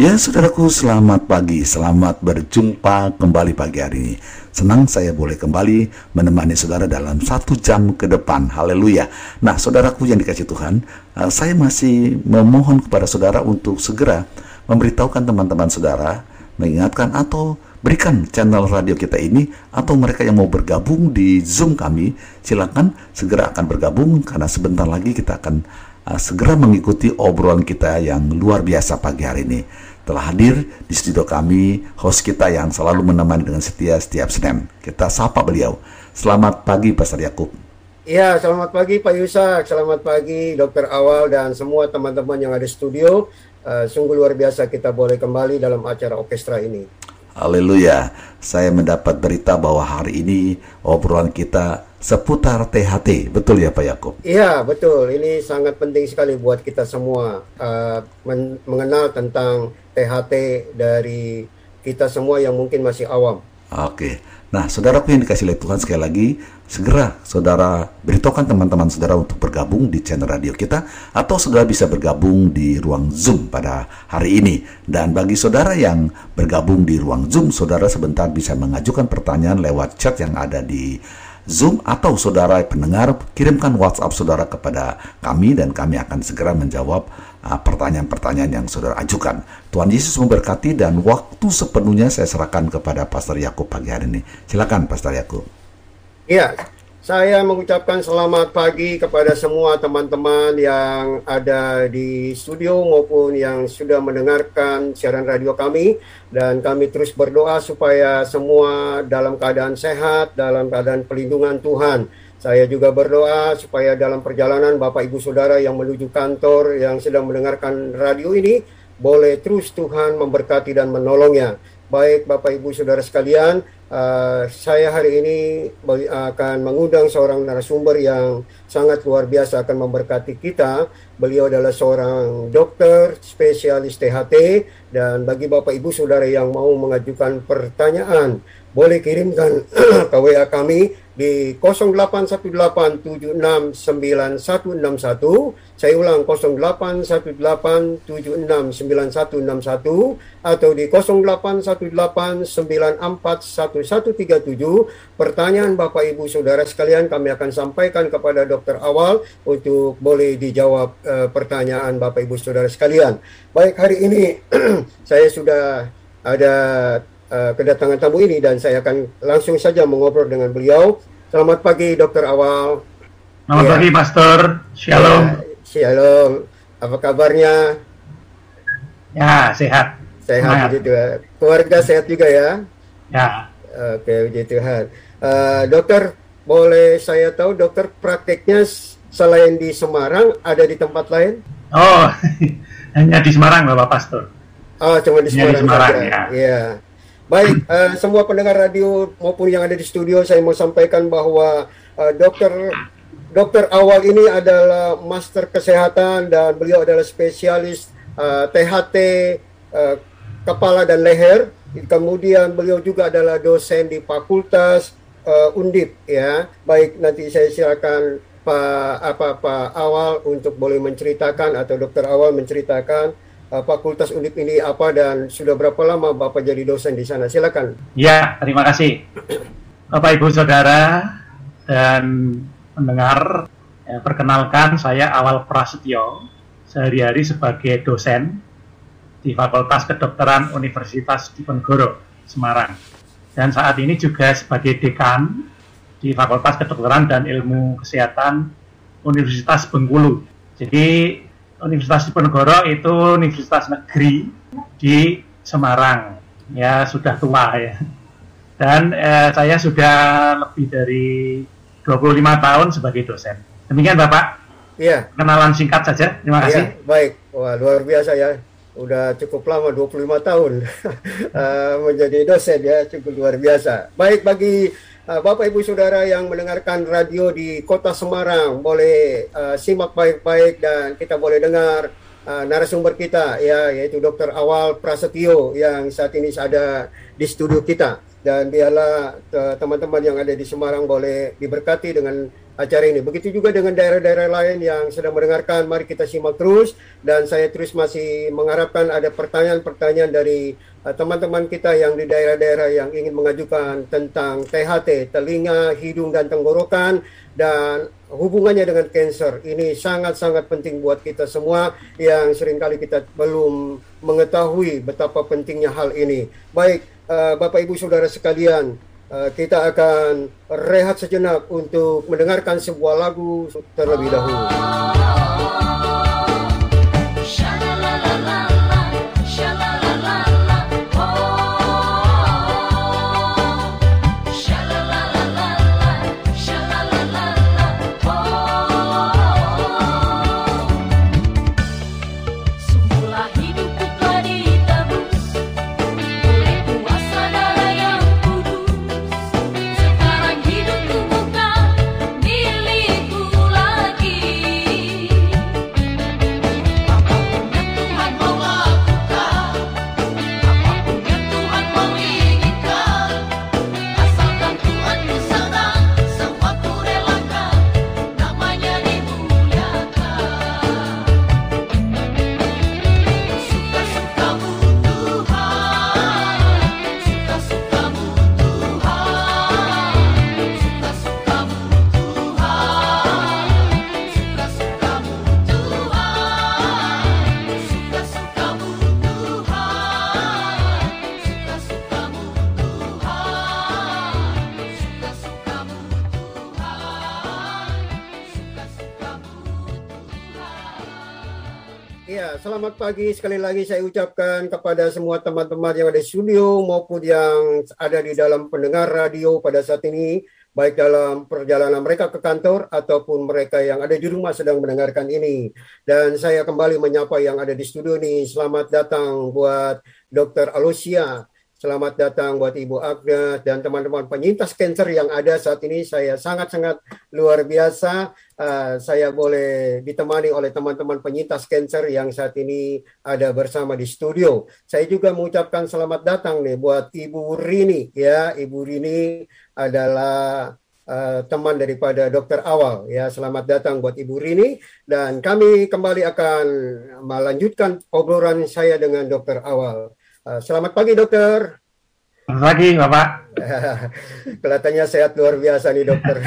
Ya saudaraku selamat pagi, selamat berjumpa kembali pagi hari ini. Senang saya boleh kembali menemani saudara dalam satu jam ke depan, haleluya. Nah saudaraku yang dikasih Tuhan, eh, saya masih memohon kepada saudara untuk segera memberitahukan teman-teman saudara Mengingatkan atau berikan channel radio kita ini Atau mereka yang mau bergabung di Zoom kami Silakan segera akan bergabung karena sebentar lagi kita akan uh, segera mengikuti obrolan kita yang luar biasa pagi hari ini telah hadir di studio kami host kita yang selalu menemani dengan setia setiap Senin. Kita sapa beliau. Selamat pagi Pastor Yakub. Ya, selamat pagi Pak Yusak, selamat pagi Dokter Awal dan semua teman-teman yang ada di studio. Uh, sungguh luar biasa kita boleh kembali dalam acara orkestra ini. Haleluya. Saya mendapat berita bahwa hari ini obrolan kita seputar THT. Betul ya Pak Yakub? Iya, betul. Ini sangat penting sekali buat kita semua uh, men mengenal tentang THT dari kita semua yang mungkin masih awam. Oke. Nah, saudaraku yang dikasih oleh Tuhan sekali lagi, segera saudara beritahukan teman-teman saudara untuk bergabung di channel radio kita atau saudara bisa bergabung di ruang Zoom pada hari ini. Dan bagi saudara yang bergabung di ruang Zoom, saudara sebentar bisa mengajukan pertanyaan lewat chat yang ada di Zoom atau saudara pendengar kirimkan WhatsApp saudara kepada kami dan kami akan segera menjawab uh, pertanyaan-pertanyaan yang saudara ajukan. Tuhan Yesus memberkati dan waktu sepenuhnya saya serahkan kepada Pastor Yakub pagi hari ini. Silakan Pastor Yakub. Iya, saya mengucapkan selamat pagi kepada semua teman-teman yang ada di studio maupun yang sudah mendengarkan siaran radio kami dan kami terus berdoa supaya semua dalam keadaan sehat, dalam keadaan pelindungan Tuhan. Saya juga berdoa supaya dalam perjalanan Bapak Ibu Saudara yang menuju kantor yang sedang mendengarkan radio ini boleh terus Tuhan memberkati dan menolongnya. Baik Bapak Ibu Saudara sekalian, Uh, saya hari ini akan mengundang seorang narasumber yang sangat luar biasa akan memberkati kita. Beliau adalah seorang dokter spesialis THT dan bagi Bapak Ibu Saudara yang mau mengajukan pertanyaan boleh kirimkan ke WA kami di 0818769161. Saya ulang 0818769161 atau di 0818941137. Pertanyaan Bapak Ibu Saudara sekalian kami akan sampaikan kepada dokter awal untuk boleh dijawab uh, pertanyaan Bapak Ibu Saudara sekalian. Baik hari ini saya sudah ada uh, kedatangan tamu ini dan saya akan langsung saja mengobrol dengan beliau. Selamat pagi Dokter Awal. Selamat ya. pagi Pastor. Shalom. Ya, shalom. Apa kabarnya? Ya, sehat. Sehat puji Tuhan. Keluarga sehat juga ya? Ya. Oke, puji Tuhan. Uh, dokter, boleh saya tahu dokter prakteknya selain di Semarang ada di tempat lain? Oh, hanya di Semarang Bapak Pastor. Oh, cuma di Semarang. Hanya di Semarang, ya. ya. Baik, uh, semua pendengar radio maupun yang ada di studio, saya mau sampaikan bahwa uh, dokter dokter awal ini adalah master kesehatan dan beliau adalah spesialis uh, THT uh, kepala dan leher. Kemudian beliau juga adalah dosen di Fakultas uh, Undip ya. Baik, nanti saya silakan Pak apa Pak Awal untuk boleh menceritakan atau dokter Awal menceritakan Fakultas Undip ini apa dan sudah berapa lama Bapak jadi dosen di sana? Silakan. Ya, terima kasih. Bapak Ibu Saudara dan pendengar, ya, perkenalkan saya Awal Prasetyo, sehari-hari sebagai dosen di Fakultas Kedokteran Universitas Diponegoro, Semarang. Dan saat ini juga sebagai dekan di Fakultas Kedokteran dan Ilmu Kesehatan Universitas Bengkulu. Jadi Universitas Diponegoro itu universitas negeri di Semarang. Ya, sudah tua ya. Dan eh, saya sudah lebih dari 25 tahun sebagai dosen. Demikian Bapak. Iya. Kenalan singkat saja. Terima kasih. Iya, baik. Wah, luar biasa ya. Udah cukup lama 25 tahun uh, menjadi dosen ya, cukup luar biasa. Baik bagi uh, Bapak Ibu Saudara yang mendengarkan radio di Kota Semarang, boleh uh, simak baik-baik dan kita boleh dengar uh, narasumber kita ya yaitu Dr. Awal Prasetyo yang saat ini ada di studio kita. dan biarlah teman-teman yang ada di Semarang boleh diberkati dengan acara ini. Begitu juga dengan daerah-daerah lain yang sedang mendengarkan, mari kita simak terus dan saya terus masih mengharapkan ada pertanyaan-pertanyaan dari teman-teman kita yang di daerah-daerah yang ingin mengajukan tentang THT, telinga, hidung dan tenggorokan dan hubungannya dengan cancer. Ini sangat-sangat penting buat kita semua yang sering kali kita belum mengetahui betapa pentingnya hal ini. Baik, uh, Bapak Ibu Saudara sekalian, uh, kita akan rehat sejenak untuk mendengarkan sebuah lagu terlebih dahulu. Selamat pagi. Sekali lagi saya ucapkan kepada semua teman-teman yang ada di studio maupun yang ada di dalam pendengar radio pada saat ini, baik dalam perjalanan mereka ke kantor ataupun mereka yang ada di rumah sedang mendengarkan ini. Dan saya kembali menyapa yang ada di studio ini. Selamat datang buat Dr. Alosia. Selamat datang buat Ibu Agnes dan teman-teman penyintas kanker yang ada saat ini. Saya sangat-sangat luar biasa. Uh, saya boleh ditemani oleh teman-teman penyintas kanker yang saat ini ada bersama di studio. Saya juga mengucapkan selamat datang nih buat Ibu Rini ya. Ibu Rini adalah uh, teman daripada Dokter Awal ya. Selamat datang buat Ibu Rini dan kami kembali akan melanjutkan obrolan saya dengan Dokter Awal. Uh, selamat pagi dokter. Selamat pagi, Bapak. Kelihatannya sehat luar biasa nih dokter.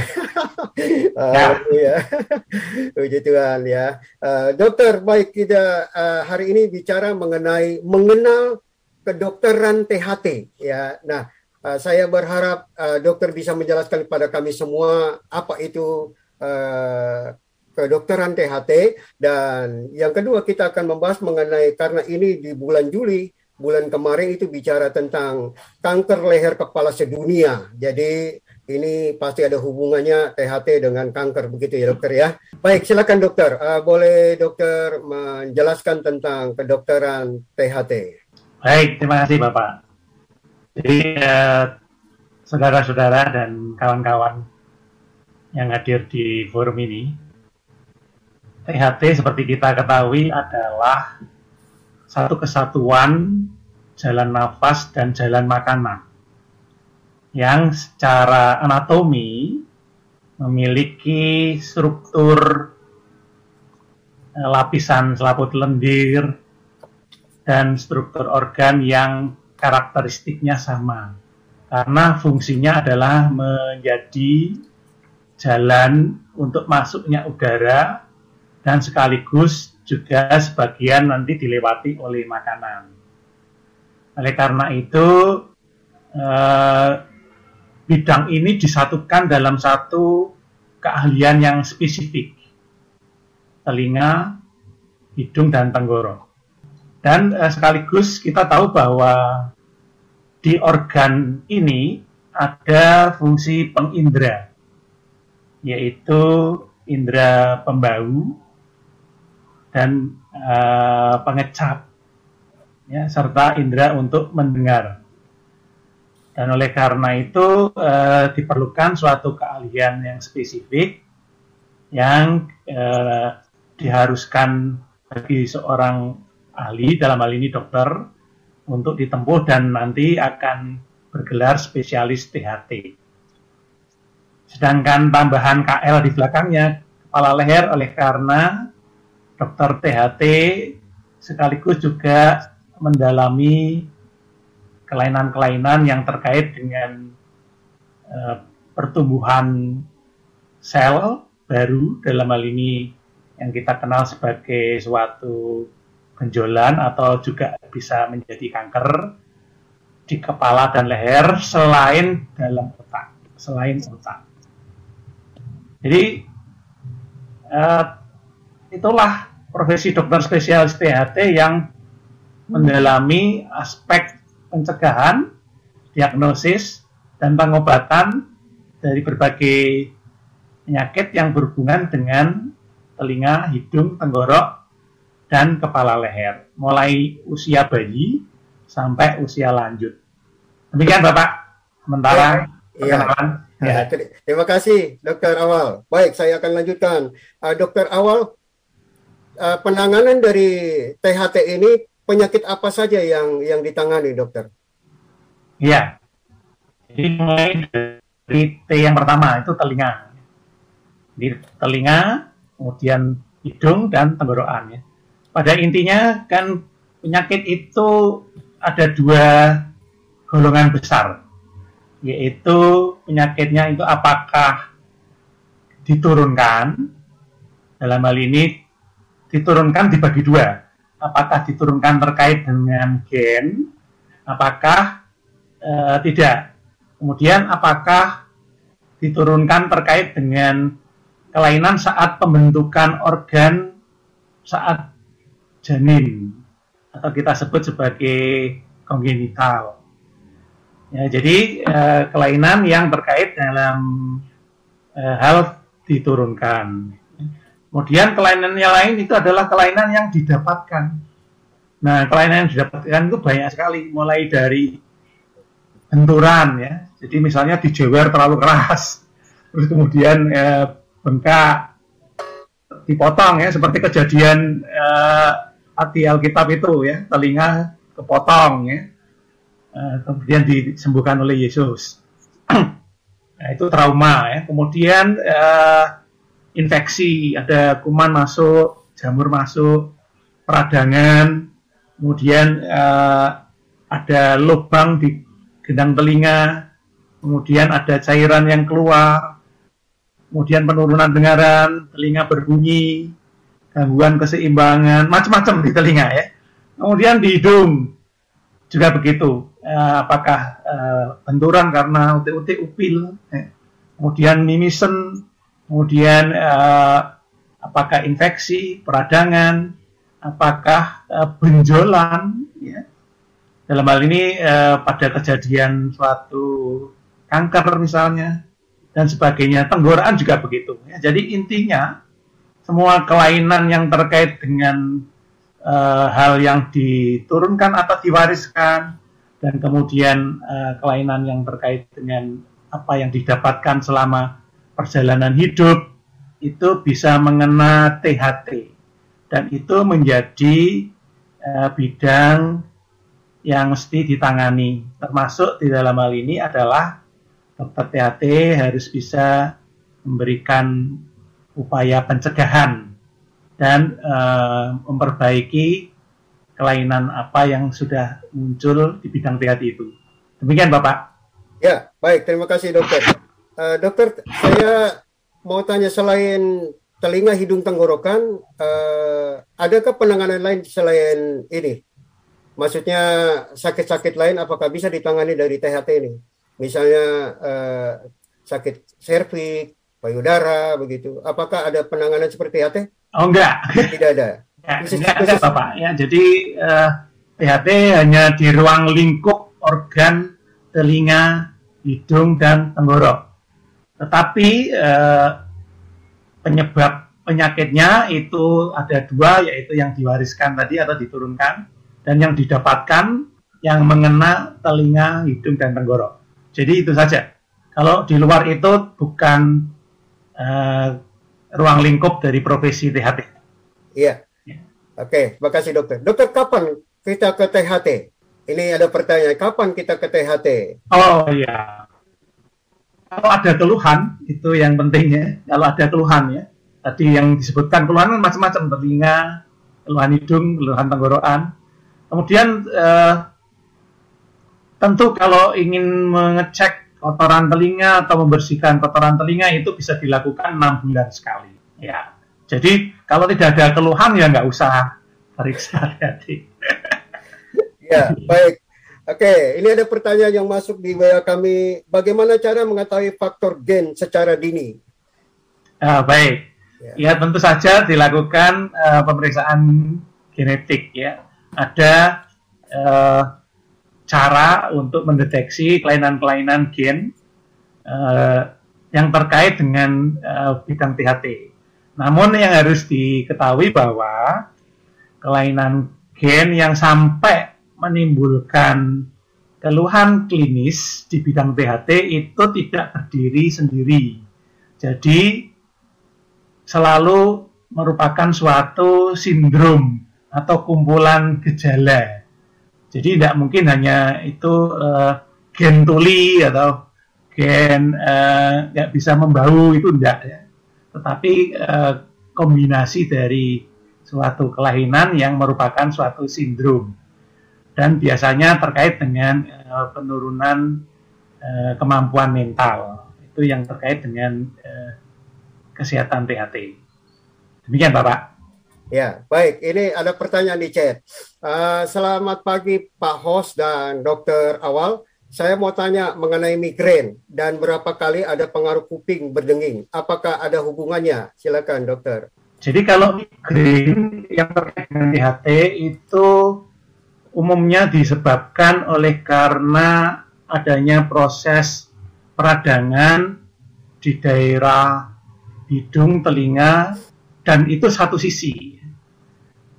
uh, ya. Puji Tuhan ya. Uh, dokter, baik kita uh, hari ini bicara mengenai mengenal kedokteran THT ya. Nah, uh, saya berharap uh, dokter bisa menjelaskan kepada kami semua apa itu uh, kedokteran THT dan yang kedua kita akan membahas mengenai karena ini di bulan Juli bulan kemarin itu bicara tentang kanker leher kepala sedunia. Jadi ini pasti ada hubungannya THT dengan kanker begitu ya dokter ya. Baik silakan dokter, uh, boleh dokter menjelaskan tentang kedokteran THT. Baik, terima kasih Bapak. Jadi eh, saudara-saudara dan kawan-kawan yang hadir di forum ini, THT seperti kita ketahui adalah satu kesatuan jalan nafas dan jalan makanan yang secara anatomi memiliki struktur eh, lapisan selaput lendir dan struktur organ yang karakteristiknya sama karena fungsinya adalah menjadi jalan untuk masuknya udara dan sekaligus juga sebagian nanti dilewati oleh makanan. Oleh karena itu, eh, bidang ini disatukan dalam satu keahlian yang spesifik, telinga, hidung, dan tenggorok. Dan eh, sekaligus kita tahu bahwa di organ ini ada fungsi pengindra, yaitu indera pembau, dan uh, pengecap ya serta indera untuk mendengar dan oleh karena itu uh, diperlukan suatu keahlian yang spesifik yang uh, diharuskan bagi seorang ahli dalam hal ini dokter untuk ditempuh dan nanti akan bergelar spesialis THT. Sedangkan tambahan KL di belakangnya kepala leher oleh karena dokter THT sekaligus juga mendalami kelainan-kelainan yang terkait dengan eh, pertumbuhan sel baru dalam hal ini yang kita kenal sebagai suatu benjolan atau juga bisa menjadi kanker di kepala dan leher selain dalam otak, selain otak. Jadi eh, itulah profesi dokter spesialis THT yang mendalami aspek pencegahan, diagnosis, dan pengobatan dari berbagai penyakit yang berhubungan dengan telinga, hidung, tenggorok, dan kepala leher. Mulai usia bayi sampai usia lanjut. Demikian Bapak, sementara Iya. perkenalan. Ya, Ya. ter- terima kasih Dokter Awal. Baik, saya akan lanjutkan. Uh, Dokter Awal, uh, penanganan dari THT ini penyakit apa saja yang yang ditangani, Dokter? Iya. Jadi mulai dari T yang pertama itu telinga. Di telinga, kemudian hidung dan tenggorokan ya. Pada intinya kan penyakit itu ada dua golongan besar, yaitu penyakitnya itu apakah diturunkan dalam hal ini diturunkan dibagi dua, apakah diturunkan terkait dengan gen, apakah eh, tidak. Kemudian apakah diturunkan terkait dengan kelainan saat pembentukan organ saat janin atau kita sebut sebagai kongenital. Ya, jadi eh, kelainan yang terkait dalam eh, hal diturunkan. Kemudian kelainan yang lain itu adalah kelainan yang didapatkan. Nah, kelainan yang didapatkan itu banyak sekali, mulai dari benturan ya. Jadi misalnya dijewer terlalu keras, terus kemudian eh, bengkak, dipotong ya, seperti kejadian eh, hati Alkitab itu ya, telinga kepotong ya, Eh, kemudian disembuhkan oleh Yesus. nah, itu trauma ya. Kemudian eh, infeksi, ada kuman masuk, jamur masuk, peradangan, kemudian eh, ada lubang di gendang telinga, kemudian ada cairan yang keluar, kemudian penurunan dengaran, telinga berbunyi, gangguan keseimbangan, macam-macam di telinga ya. Kemudian di hidung juga begitu. Eh, apakah eh, benturan karena utik-utik upil, eh, kemudian mimisen, kemudian eh, apakah infeksi, peradangan, apakah eh, benjolan, ya. Dalam hal ini eh, pada kejadian suatu kanker misalnya dan sebagainya, tenggorokan juga begitu. Ya. Jadi intinya semua kelainan yang terkait dengan hal yang diturunkan atau diwariskan dan kemudian kelainan yang terkait dengan apa yang didapatkan selama perjalanan hidup itu bisa mengena THT dan itu menjadi eh, bidang yang mesti ditangani termasuk di dalam hal ini adalah dokter THT harus bisa memberikan upaya pencegahan dan eh, memperbaiki kelainan apa yang sudah muncul di bidang THT itu. Demikian Bapak. Ya, baik. Terima kasih, dokter. Eh, dokter, saya mau tanya selain telinga, hidung, tenggorokan, eh, adakah penanganan lain selain ini? Maksudnya sakit-sakit lain apakah bisa ditangani dari THT ini? Misalnya eh, sakit serviks, payudara, begitu. Apakah ada penanganan seperti THT? Oh enggak. Tidak ada. Ya, Khusus- enggak, khusus- enggak, Bapak. Ya, jadi eh, THT hanya di ruang lingkup organ telinga, hidung dan tenggorok. Tetapi eh, penyebab penyakitnya itu ada dua, yaitu yang diwariskan tadi atau diturunkan dan yang didapatkan yang mengena telinga, hidung dan tenggorok. Jadi itu saja. Kalau di luar itu bukan eh, ruang lingkup dari profesi THT. Iya. Ya. Oke, terima kasih dokter. Dokter, kapan kita ke THT? ini ada pertanyaan, kapan kita ke THT? Oh iya. Kalau ada keluhan itu yang pentingnya. Kalau ada keluhan ya. Tadi yang disebutkan keluhan kan macam-macam telinga, keluhan hidung, keluhan tenggorokan. Kemudian eh, tentu kalau ingin mengecek kotoran telinga atau membersihkan kotoran telinga itu bisa dilakukan enam bulan sekali. Ya. Jadi kalau tidak ada keluhan ya nggak usah periksa hati. Ya, baik. Oke, ini ada pertanyaan yang masuk di WA kami. Bagaimana cara mengetahui faktor gen secara dini? Ah, baik. Ya. Ya tentu saja dilakukan eh, pemeriksaan genetik ya. Ada eh, cara untuk mendeteksi kelainan-kelainan gen eh, yang terkait dengan eh, bidang THT. Namun yang harus diketahui bahwa kelainan gen yang sampai menimbulkan keluhan klinis di bidang THT itu tidak berdiri sendiri. Jadi selalu merupakan suatu sindrom atau kumpulan gejala. Jadi tidak mungkin hanya itu eh, gen tuli atau gen nggak bisa membau itu enggak ya. Tetapi eh, kombinasi dari suatu kelainan yang merupakan suatu sindrom dan biasanya terkait dengan eh, penurunan eh, kemampuan mental itu yang terkait dengan eh, kesehatan THT. Demikian Bapak. Ya, baik. Ini ada pertanyaan di chat. Eh, selamat pagi Pak Host dan Dokter Awal. Saya mau tanya mengenai migrain dan berapa kali ada pengaruh kuping berdenging. Apakah ada hubungannya? Silakan dokter. Jadi kalau migrain yang terkait dengan THT itu umumnya disebabkan oleh karena adanya proses peradangan di daerah hidung, telinga, dan itu satu sisi.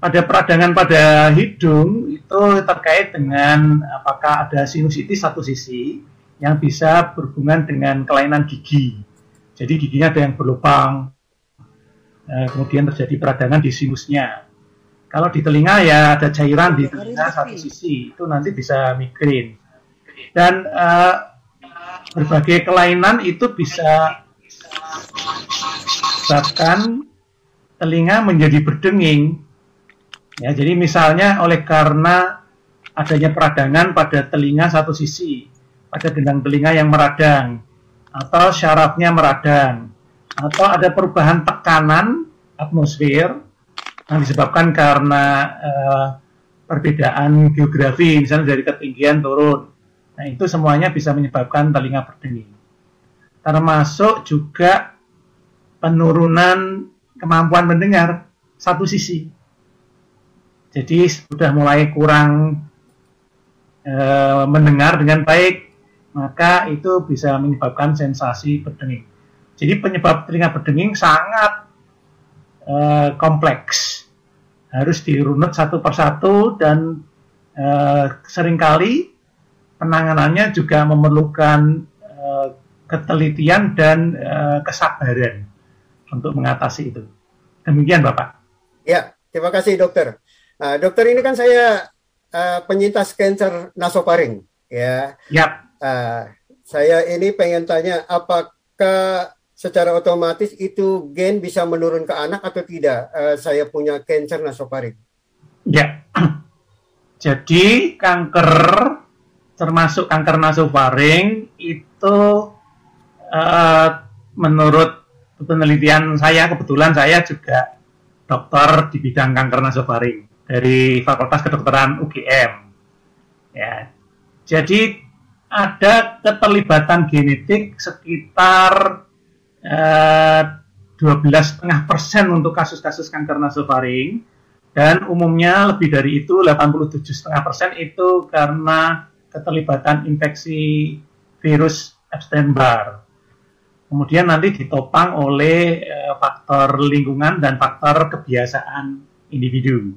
Pada peradangan pada hidung itu terkait dengan apakah ada sinusitis satu sisi yang bisa berhubungan dengan kelainan gigi. Jadi giginya ada yang berlubang, eh, kemudian terjadi peradangan di sinusnya. Kalau di telinga ya ada cairan di telinga satu sisi, itu nanti bisa migrain. Dan eh, berbagai kelainan itu bisa sebabkan telinga menjadi berdenging. Ya, jadi misalnya oleh karena adanya peradangan pada telinga satu sisi, pada gendang telinga yang meradang, atau syarafnya meradang, atau ada perubahan tekanan atmosfer yang disebabkan karena eh, perbedaan geografi, misalnya dari ketinggian turun. Nah, itu semuanya bisa menyebabkan telinga berdenging. Termasuk juga penurunan kemampuan mendengar satu sisi. Jadi sudah mulai kurang eh, mendengar dengan baik, maka itu bisa menyebabkan sensasi berdenging. Jadi penyebab telinga berdenging sangat eh, kompleks, harus dirunut satu persatu dan eh, sering kali penanganannya juga memerlukan eh, ketelitian dan eh, kesabaran untuk mengatasi itu. Demikian Bapak. Ya, terima kasih dokter. Nah, dokter ini kan saya eh, penyintas kanker nasofaring, ya. Yap. Ah, saya ini pengen tanya, apakah secara otomatis itu gen bisa menurun ke anak atau tidak? Eh, saya punya kanker nasofaring. Ya. Jadi kanker termasuk kanker nasofaring itu eh, menurut penelitian saya kebetulan saya juga dokter di bidang kanker nasofaring dari Fakultas Kedokteran UGM. Ya. Jadi ada keterlibatan genetik sekitar 12,5 persen untuk kasus-kasus kanker nasofaring dan umumnya lebih dari itu 87,5 persen itu karena keterlibatan infeksi virus Epstein-Barr. Kemudian nanti ditopang oleh eh, faktor lingkungan dan faktor kebiasaan individu.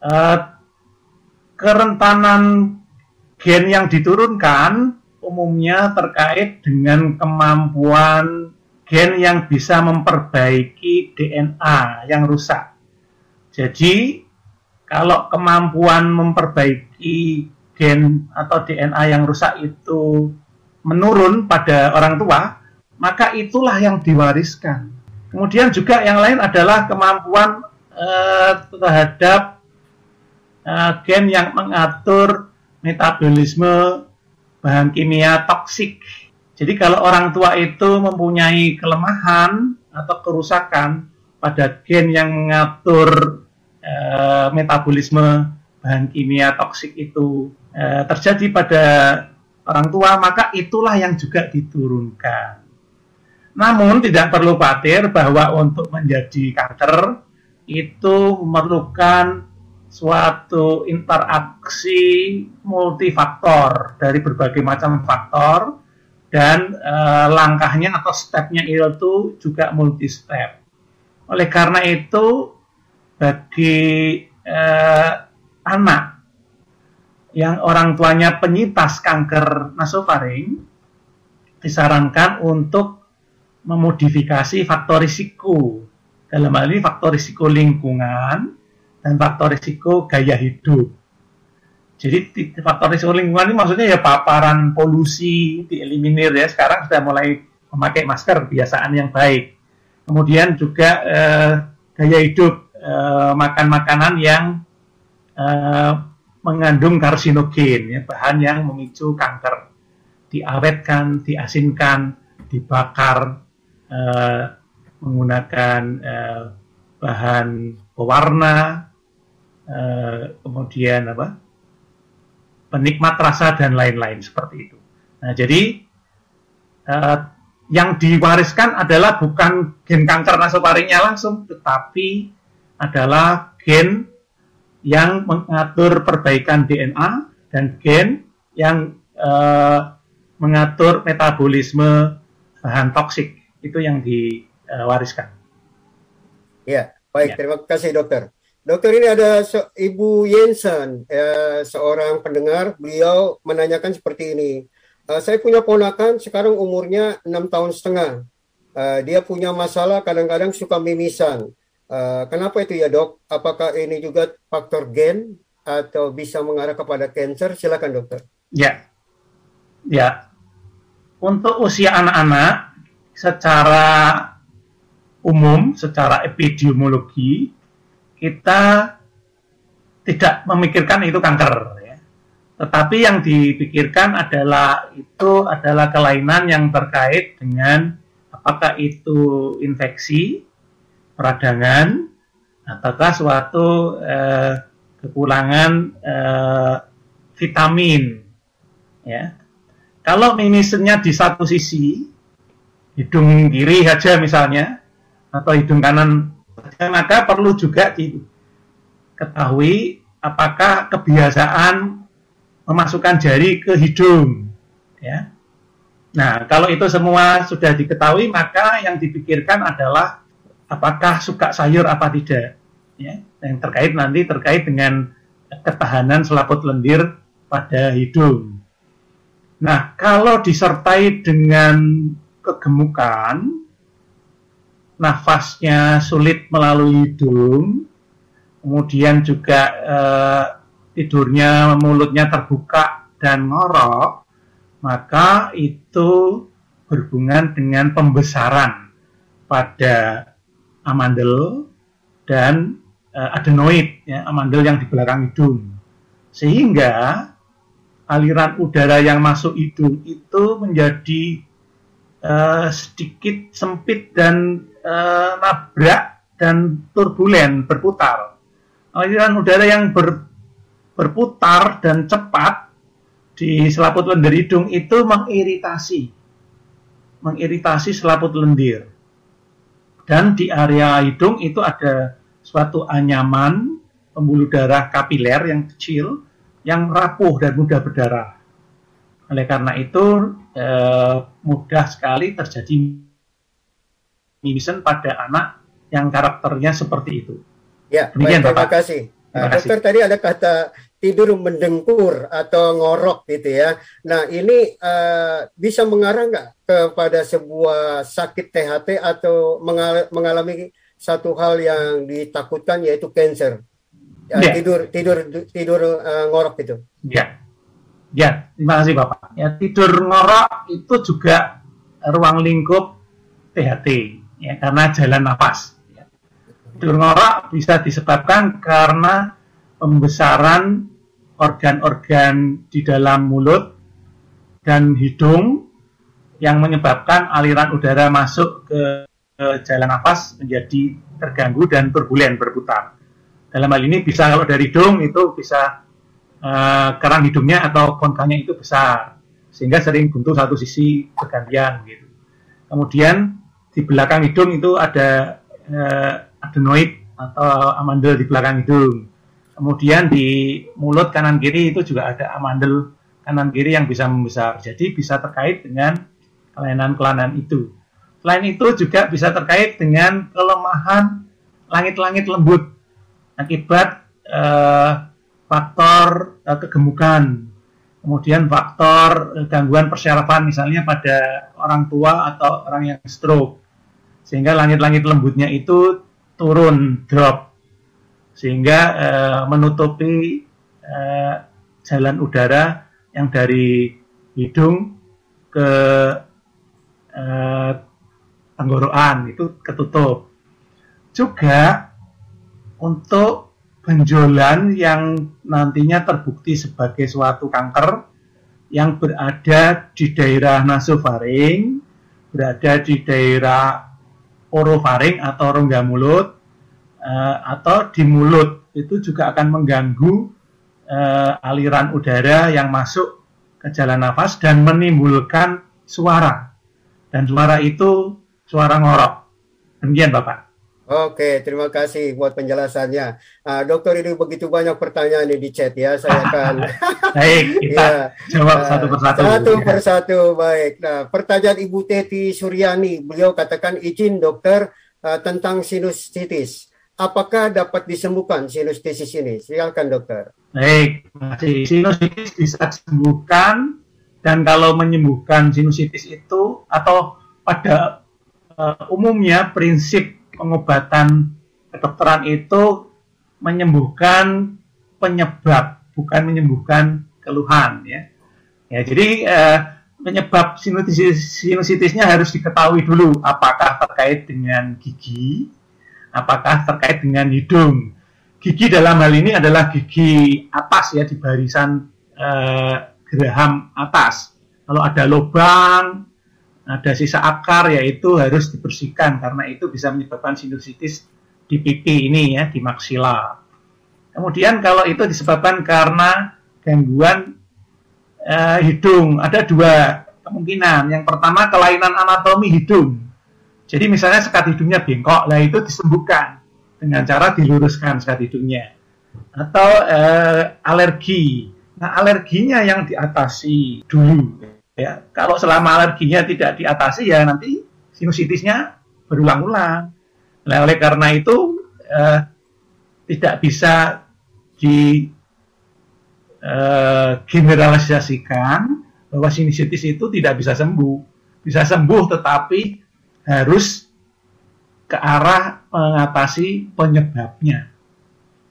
Eh, kerentanan gen yang diturunkan umumnya terkait dengan kemampuan gen yang bisa memperbaiki DNA yang rusak. Jadi kalau kemampuan memperbaiki gen atau DNA yang rusak itu menurun pada orang tua, maka itulah yang diwariskan. Kemudian juga yang lain adalah kemampuan eh, terhadap eh, gen yang mengatur metabolisme bahan kimia toksik. Jadi kalau orang tua itu mempunyai kelemahan atau kerusakan pada gen yang mengatur eh, metabolisme bahan kimia toksik itu eh, terjadi pada orang tua, maka itulah yang juga diturunkan. Namun tidak perlu khawatir bahwa untuk menjadi kanker itu memerlukan suatu interaksi multifaktor dari berbagai macam faktor dan e, langkahnya atau stepnya itu juga multi step. Oleh karena itu bagi e, anak yang orang tuanya penyintas kanker nasofaring disarankan untuk memodifikasi faktor risiko. Dalam hal ini faktor risiko lingkungan dan faktor risiko gaya hidup. Jadi faktor risiko lingkungan ini maksudnya ya paparan polusi dieliminir ya. Sekarang sudah mulai memakai masker, kebiasaan yang baik. Kemudian juga eh, gaya hidup, eh, makan makanan yang eh, mengandung karsinogen, ya, bahan yang memicu kanker. Diawetkan, diasinkan, dibakar, uh, menggunakan uh, bahan pewarna, uh, kemudian apa penikmat rasa dan lain-lain seperti itu. Nah, jadi uh, yang diwariskan adalah bukan gen kanker nasofaringnya langsung, tetapi adalah gen yang mengatur perbaikan DNA dan gen yang uh, mengatur metabolisme bahan toksik itu yang diwariskan. Ya, baik. Ya. Terima kasih dokter. Dokter ini ada se Ibu Yensen, eh, seorang pendengar. Beliau menanyakan seperti ini. Uh, saya punya ponakan sekarang umurnya enam tahun setengah. Uh, dia punya masalah kadang-kadang suka mimisan. Uh, kenapa itu ya dok? Apakah ini juga faktor gen atau bisa mengarah kepada cancer? Silakan dokter. Ya, ya. Untuk usia anak-anak secara umum, secara epidemiologi, kita tidak memikirkan itu kanker. Ya. Tetapi yang dipikirkan adalah itu adalah kelainan yang terkait dengan apakah itu infeksi, peradangan, ataukah suatu eh, kekurangan eh, vitamin. Ya. Kalau mimisennya di satu sisi, hidung kiri saja misalnya atau hidung kanan maka perlu juga diketahui apakah kebiasaan memasukkan jari ke hidung ya. Nah kalau itu semua sudah diketahui maka yang dipikirkan adalah apakah suka sayur apa tidak ya. Yang terkait nanti terkait dengan ketahanan selaput lendir pada hidung. Nah kalau disertai dengan kegemukan, nafasnya sulit melalui hidung, kemudian juga eh, tidurnya mulutnya terbuka dan ngorok, maka itu berhubungan dengan pembesaran pada amandel dan eh, adenoid, ya, amandel yang di belakang hidung. Sehingga aliran udara yang masuk hidung itu menjadi uh, sedikit sempit dan uh, nabrak dan turbulen berputar. Aliran udara yang ber, berputar dan cepat di selaput lendir hidung itu mengiritasi, mengiritasi selaput lendir. Dan di area hidung itu ada suatu anyaman pembuluh darah kapiler yang kecil yang rapuh dan mudah berdarah. Oleh karena itu eh, mudah sekali terjadi mimisan pada anak yang karakternya seperti itu. Ya, Demikian, baik, terima Bapak. kasih. Terima uh, dokter tadi ada kata tidur mendengkur atau ngorok gitu ya. Nah ini uh, bisa mengarah nggak kepada sebuah sakit THT atau mengal mengalami satu hal yang ditakutkan yaitu cancer? uh, Ya. tidur tidur tidur uh, ngorok itu. Ya, ya, terima kasih Bapak. Ya, tidur ngorok itu juga ruang lingkup THT, ya, karena jalan nafas. Ya. Tidur ngorok bisa disebabkan karena pembesaran organ-organ di dalam mulut dan hidung yang menyebabkan aliran udara masuk ke, jalan nafas menjadi terganggu dan turbulen berputar. Dalam hal ini bisa kalau dari hidung itu bisa eh, kerang hidungnya atau konkanya itu besar sehingga sering buntu satu sisi bergantian gitu. Kemudian di belakang hidung itu ada eh, adenoid atau amandel di belakang hidung. Kemudian di mulut kanan kiri itu juga ada amandel kanan kiri yang bisa membesar. Jadi bisa terkait dengan kelainan-kelainan itu. Selain itu juga bisa terkait dengan kelemahan langit-langit lembut akibat eh, faktor eh, kegemukan, kemudian faktor eh, gangguan persyarafan misalnya pada orang tua atau orang yang stroke, sehingga langit-langit lembutnya itu turun drop, sehingga eh, menutupi eh, jalan udara yang dari hidung ke eh, tenggorokan itu ketutup. Juga untuk benjolan yang nantinya terbukti sebagai suatu kanker yang berada di daerah nasofaring, berada di daerah orofaring atau rongga mulut, eh, atau di mulut itu juga akan mengganggu eh, aliran udara yang masuk ke jalan nafas dan menimbulkan suara. Dan suara itu suara ngorok. Demikian Bapak. Oke, terima kasih buat penjelasannya. Ah, dokter ini begitu banyak pertanyaan ini di chat ya. Saya akan Baik, kita Iya. jawab Ah, satu persatu. Satu persatu, baik. Nah, pertanyaan Ibu Teti Suryani, beliau katakan izin dokter ah, tentang sinusitis. Apakah dapat disembuhkan sinusitis ini? Silakan dokter. Baik, masih sinusitis bisa disembuhkan dan kalau menyembuhkan sinusitis itu atau pada umumnya prinsip pengobatan kedokteran itu menyembuhkan penyebab bukan menyembuhkan keluhan ya. Ya, jadi eh, penyebab sinusitis, sinusitisnya harus diketahui dulu apakah terkait dengan gigi, apakah terkait dengan hidung. Gigi dalam hal ini adalah gigi atas ya di barisan eh, geraham atas. Kalau ada lubang, ada sisa akar yaitu harus dibersihkan karena itu bisa menyebabkan sinusitis di pipi ini ya di maksila. Kemudian kalau itu disebabkan karena gangguan eh, hidung, ada dua kemungkinan. Yang pertama kelainan anatomi hidung. Jadi misalnya sekat hidungnya bengkok, lah itu disembuhkan dengan cara diluruskan sekat hidungnya. Atau eh, alergi. Nah alerginya yang diatasi dulu. Ya, kalau selama alerginya tidak diatasi ya nanti sinusitisnya berulang-ulang. Nah, oleh karena itu eh, tidak bisa di eh, generalisasikan bahwa sinusitis itu tidak bisa sembuh. Bisa sembuh tetapi harus ke arah mengatasi penyebabnya.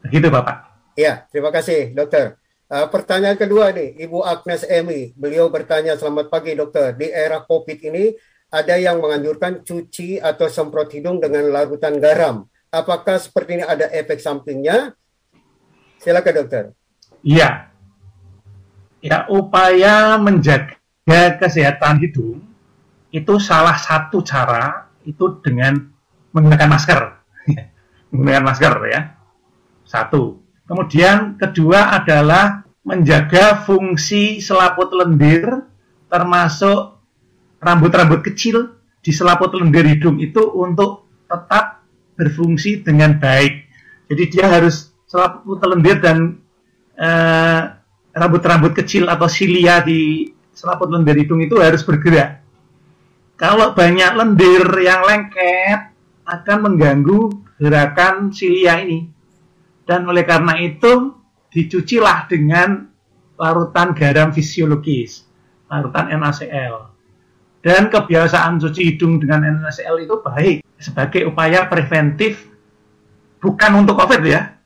Begitu Bapak. Ya, terima kasih dokter. Uh, pertanyaan kedua nih, Ibu Agnes Emi. Beliau bertanya, selamat pagi dokter. Di era COVID ini, ada yang menganjurkan cuci atau semprot hidung dengan larutan garam. Apakah seperti ini ada efek sampingnya? Silakan dokter. Iya. Ya, upaya menjaga kesehatan hidung itu salah satu cara itu dengan menggunakan masker. menggunakan masker ya. Satu. Kemudian kedua adalah menjaga fungsi selaput lendir termasuk rambut-rambut kecil di selaput lendir hidung itu untuk tetap berfungsi dengan baik. Jadi dia harus selaput lendir dan eh, rambut-rambut kecil atau silia di selaput lendir hidung itu harus bergerak. Kalau banyak lendir yang lengket akan mengganggu gerakan silia ini. Dan oleh karena itu dicucilah dengan larutan garam fisiologis, larutan NaCl. Dan kebiasaan cuci hidung dengan NaCl itu baik sebagai upaya preventif bukan untuk COVID ya,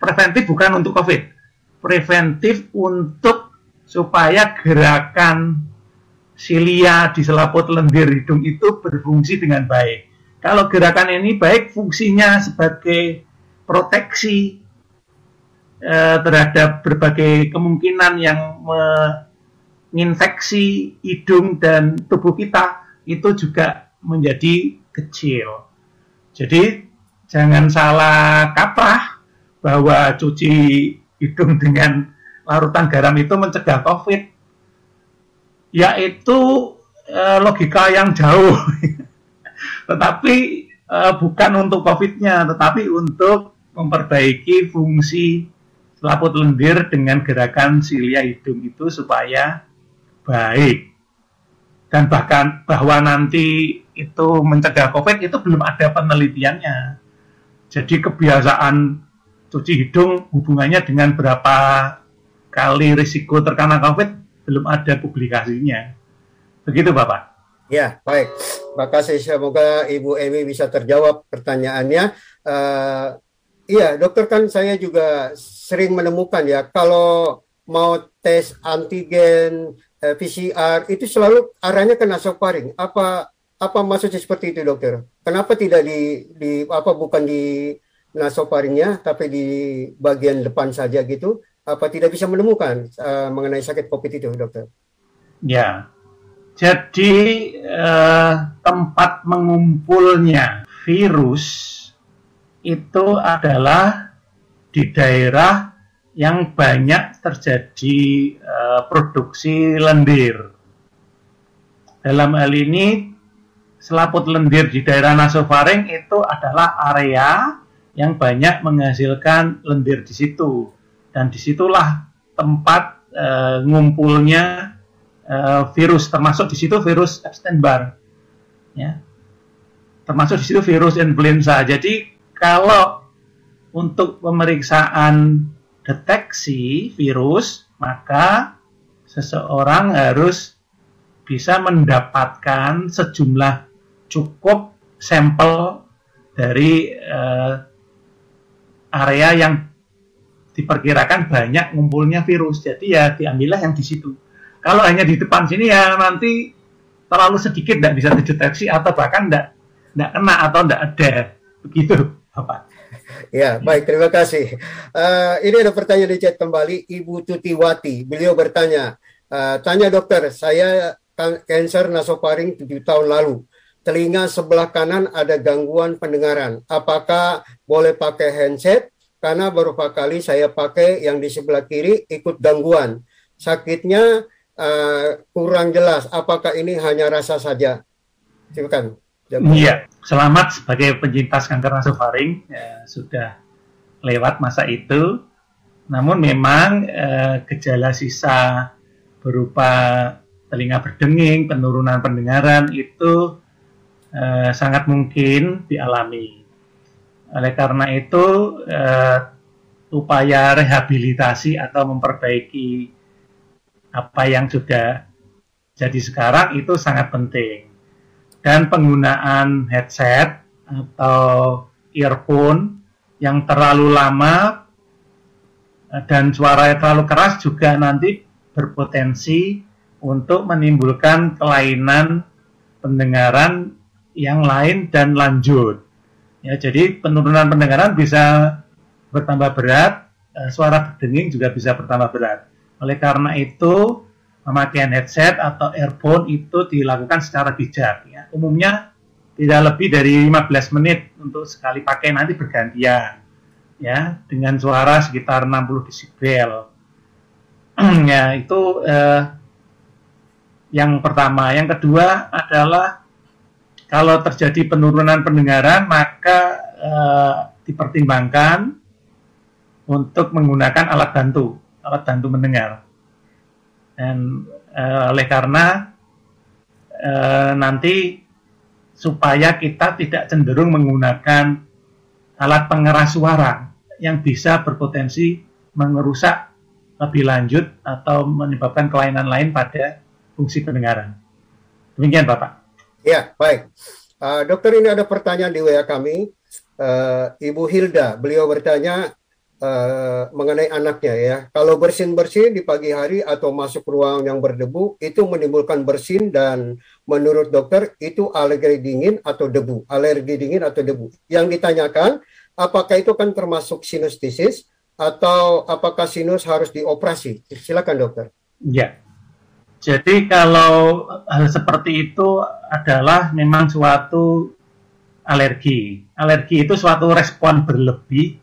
preventif bukan untuk COVID. Preventif untuk supaya gerakan silia di selaput lendir hidung itu berfungsi dengan baik. Kalau gerakan ini baik, fungsinya sebagai proteksi eh, terhadap berbagai kemungkinan yang menginfeksi hidung dan tubuh kita itu juga menjadi kecil. Jadi jangan salah kaprah bahwa cuci hidung dengan larutan garam itu mencegah COVID. Yaitu eh, logika yang jauh. tetapi eh, bukan untuk COVID-nya, tetapi untuk memperbaiki fungsi selaput lendir dengan gerakan silia hidung itu supaya baik. Dan bahkan bahwa nanti itu mencegah COVID itu belum ada penelitiannya. Jadi kebiasaan cuci hidung hubungannya dengan berapa kali risiko terkena COVID belum ada publikasinya. Begitu Bapak. Ya, baik. Maka saya semoga Ibu Emi bisa terjawab pertanyaannya. Uh, iya, dokter kan saya juga sering menemukan ya kalau mau tes antigen uh, eh, PCR itu selalu arahnya ke nasofaring. Apa apa maksudnya seperti itu dokter? Kenapa tidak di di apa bukan di nasofaringnya tapi di bagian depan saja gitu? Apa tidak bisa menemukan uh, mengenai sakit COVID itu dokter? Ya, jadi eh, tempat mengumpulnya virus itu adalah di daerah yang banyak terjadi eh, produksi lendir. Dalam hal ini selaput lendir di daerah nasofaring itu adalah area yang banyak menghasilkan lendir di situ. Dan di situlah tempat eh, ngumpulnya uh, virus termasuk di situ virus Epstein Barr ya. Termasuk di situ virus influenza. Jadi kalau untuk pemeriksaan deteksi virus maka seseorang harus bisa mendapatkan sejumlah cukup sampel dari uh, area yang diperkirakan banyak ngumpulnya virus. Jadi ya diambillah yang di situ. Kalau hanya di depan sini ya nanti terlalu sedikit tidak bisa dideteksi atau bahkan tidak tidak kena atau tidak ada begitu Bapak. Ya, baik, terima kasih. Uh, ini ada pertanyaan di chat kembali, Ibu Tutiwati. Beliau bertanya, uh, tanya dokter, saya kanker nasofaring 7 tahun lalu. Telinga sebelah kanan ada gangguan pendengaran. Apakah boleh pakai handset? Karena beberapa kali saya pakai yang di sebelah kiri ikut gangguan. Sakitnya uh, kurang jelas apakah ini hanya rasa saja. Silakan. Iya, selamat sebagai penyintas kanker nasofaring ya, sudah lewat masa itu. Namun memang eh, gejala sisa berupa telinga berdenging, penurunan pendengaran itu eh, sangat mungkin dialami. Oleh karena itu eh, upaya rehabilitasi atau memperbaiki apa yang sudah jadi sekarang itu sangat penting. Dan penggunaan headset atau earphone yang terlalu lama eh, dan suara yang terlalu keras juga nanti berpotensi untuk menimbulkan kelainan pendengaran yang lain dan lanjut. Ya, jadi penurunan pendengaran bisa bertambah berat, eh, suara berdenging juga bisa bertambah berat. Oleh karena itu, pemakaian headset atau earphone itu dilakukan secara bijak. Ya. Umumnya tidak lebih dari 15 menit untuk sekali pakai nanti bergantian. Ya, dengan suara sekitar 60 desibel. ya, itu eh, yang pertama. Yang kedua adalah kalau terjadi penurunan pendengaran maka eh, dipertimbangkan untuk menggunakan alat bantu alat bantu mendengar. Dan uh, oleh karena uh, nanti supaya kita tidak cenderung menggunakan alat pengeras suara yang bisa berpotensi mengerusak lebih lanjut atau menyebabkan kelainan lain pada fungsi pendengaran. Demikian Bapak. Ya, baik. Uh, dokter ini ada pertanyaan di WA kami. Uh, Ibu Hilda, beliau bertanya, eh, mengenai anaknya ya. Kalau bersin-bersin di pagi hari atau masuk ruang yang berdebu itu menimbulkan bersin dan menurut dokter itu alergi dingin atau debu, alergi dingin atau debu. Yang ditanyakan apakah itu kan termasuk sinusitis atau apakah sinus harus dioperasi? Silakan dokter. Ya. Jadi kalau hal seperti itu adalah memang suatu alergi. Alergi itu suatu respon berlebih